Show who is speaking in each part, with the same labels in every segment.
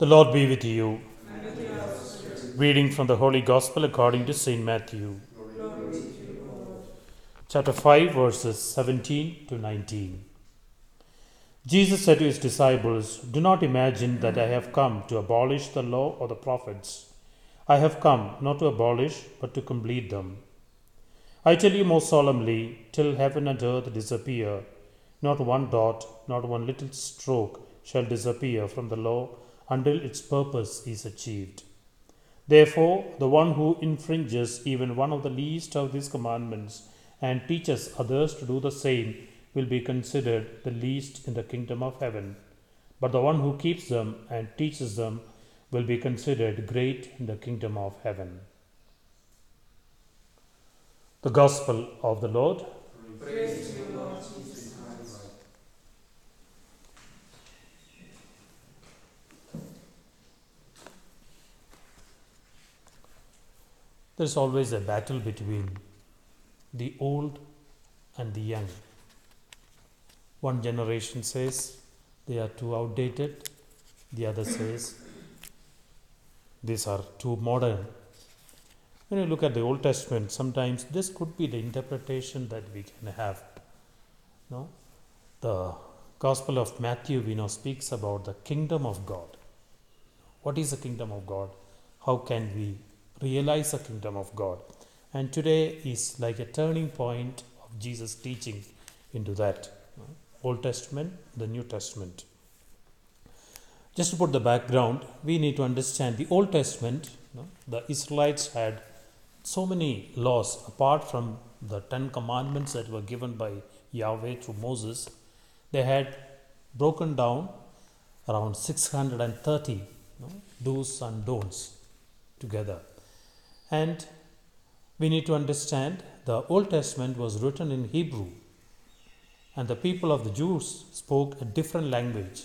Speaker 1: The Lord be with you. Reading from the Holy Gospel according to St. Matthew. Chapter 5, verses 17 to 19. Jesus said to his disciples, Do not imagine that I have come to abolish the law or the prophets. I have come not to abolish, but to complete them. I tell you most solemnly, till heaven and earth disappear, not one dot, not one little stroke shall disappear from the law until its purpose is achieved. Therefore, the one who infringes even one of the least of these commandments and teaches others to do the same will be considered the least in the kingdom of heaven. But the one who keeps them and teaches them will be considered great in the kingdom of heaven. The Gospel of the Lord. There is always a battle between the old and the young. One generation says they are too outdated, the other says these are too modern. When you look at the Old Testament, sometimes this could be the interpretation that we can have. No? The Gospel of Matthew, we know, speaks about the kingdom of God. What is the kingdom of God? How can we realize the kingdom of God? And today is like a turning point of Jesus' teaching into that. Old Testament, the New Testament. Just to put the background, we need to understand the Old Testament, the Israelites had so many laws apart from the Ten Commandments that were given by Yahweh through Moses. They had broken down around 630 you know, do's and don'ts together. And we need to understand the Old Testament was written in Hebrew and the people of the Jews spoke a different language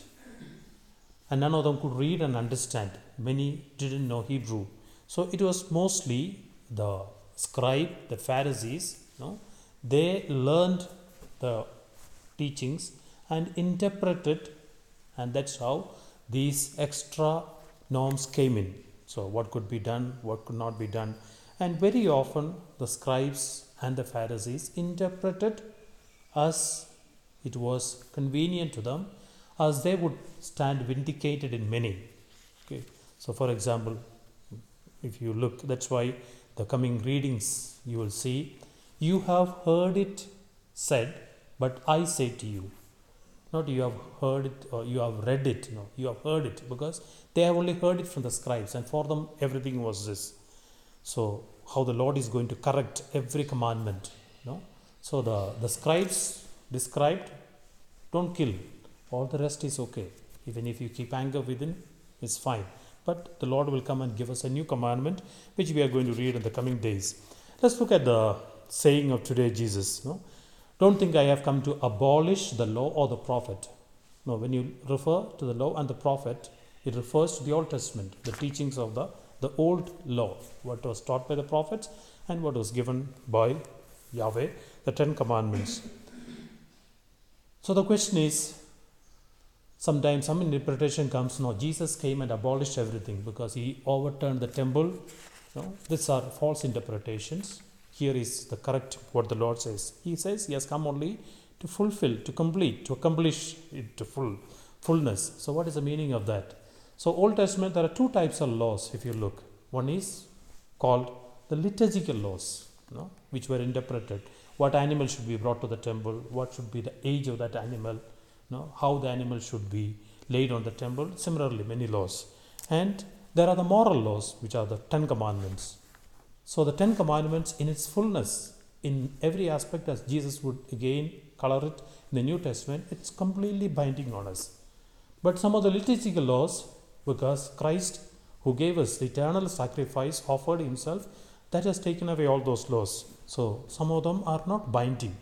Speaker 1: and none of them could read and understand. Many didn't know Hebrew. So it was mostly the scribe, the Pharisees, no? they learned the teachings and interpreted, and that's how these extra norms came in. So, what could be done, what could not be done. And very often, the scribes and the Pharisees interpreted as it was convenient to them, as they would stand vindicated in many. Okay. So, for example, if you look, that's why the coming readings you will see, you have heard it said, but I say to you. Not you have heard it or you have read it, no, you have heard it because they have only heard it from the scribes, and for them everything was this. So, how the Lord is going to correct every commandment. No? So, the, the scribes described don't kill, all the rest is okay. Even if you keep anger within, it's fine. But the Lord will come and give us a new commandment, which we are going to read in the coming days. Let's look at the saying of today, Jesus. No? Don't think I have come to abolish the law or the prophet. No, when you refer to the law and the prophet, it refers to the Old Testament, the teachings of the, the old law, what was taught by the prophets and what was given by Yahweh, the Ten Commandments. So the question is sometimes some interpretation comes no jesus came and abolished everything because he overturned the temple no these are false interpretations here is the correct what the lord says. He says he has come only to fulfill to complete to accomplish it to full fullness. So what is the meaning of that? So old testament there are two types of laws if you look. One is called the liturgical laws you know, which were interpreted. What animal should be brought to the temple? What should be the age of that animal? Know, how the animal should be laid on the temple. Similarly, many laws. And there are the moral laws, which are the Ten Commandments. So, the Ten Commandments, in its fullness, in every aspect, as Jesus would again color it in the New Testament, it's completely binding on us. But some of the liturgical laws, because Christ, who gave us the eternal sacrifice, offered himself, that has taken away all those laws. So, some of them are not binding.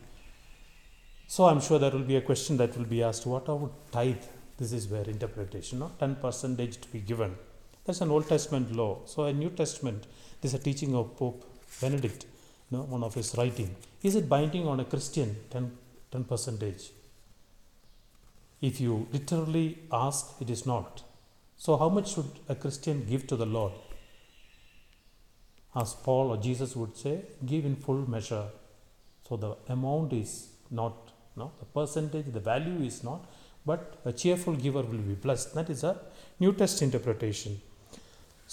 Speaker 1: So I'm sure there will be a question that will be asked, what about tithe? This is where interpretation, no? 10 percentage to be given. That's an Old Testament law. So a New Testament, this is a teaching of Pope Benedict, you know, one of his writing. Is it binding on a Christian 10, 10 percentage? If you literally ask, it is not. So, how much should a Christian give to the Lord? As Paul or Jesus would say, give in full measure. So, the amount is not, no, the percentage, the value is not, but a cheerful giver will be blessed. That is a New Test interpretation.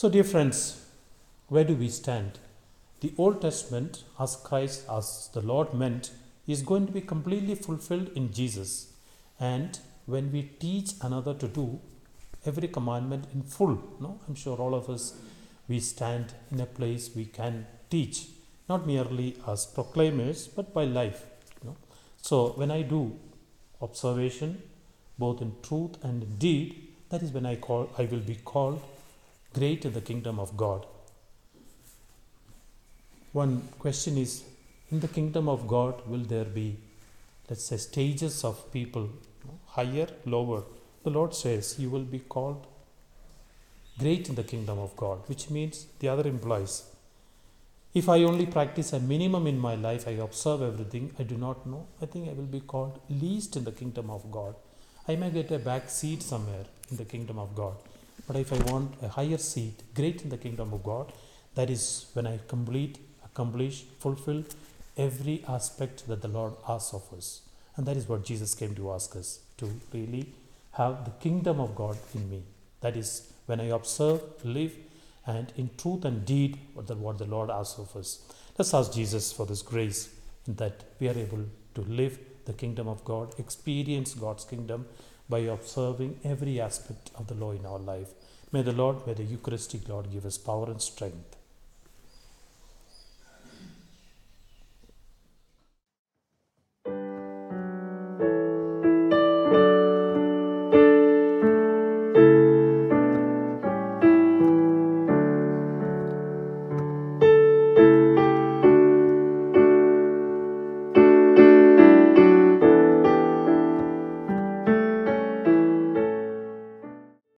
Speaker 1: So, dear friends, where do we stand? The Old Testament, as Christ, as the Lord meant, is going to be completely fulfilled in Jesus. And when we teach another to do every commandment in full, no, I'm sure all of us we stand in a place we can teach, not merely as proclaimers, but by life. You know? So when I do observation, both in truth and in deed, that is when I call I will be called great in the kingdom of God. One question is in the kingdom of God, will there be, let's say, stages of people, higher, lower? The Lord says, You will be called great in the kingdom of God, which means the other implies. If I only practice a minimum in my life, I observe everything, I do not know, I think I will be called least in the kingdom of God. I may get a back seat somewhere in the kingdom of God. But if I want a higher seat, great in the kingdom of God, that is when I complete, accomplish, fulfill every aspect that the Lord asks of us. And that is what Jesus came to ask us to really have the kingdom of God in me. That is when I observe, live, and in truth and deed what the, Lord asks of us. Let's ask Jesus for this grace that we are able to live the kingdom of God, experience God's kingdom by observing every aspect of the law in our life. May the Lord, may the Eucharistic Lord give us power and strength.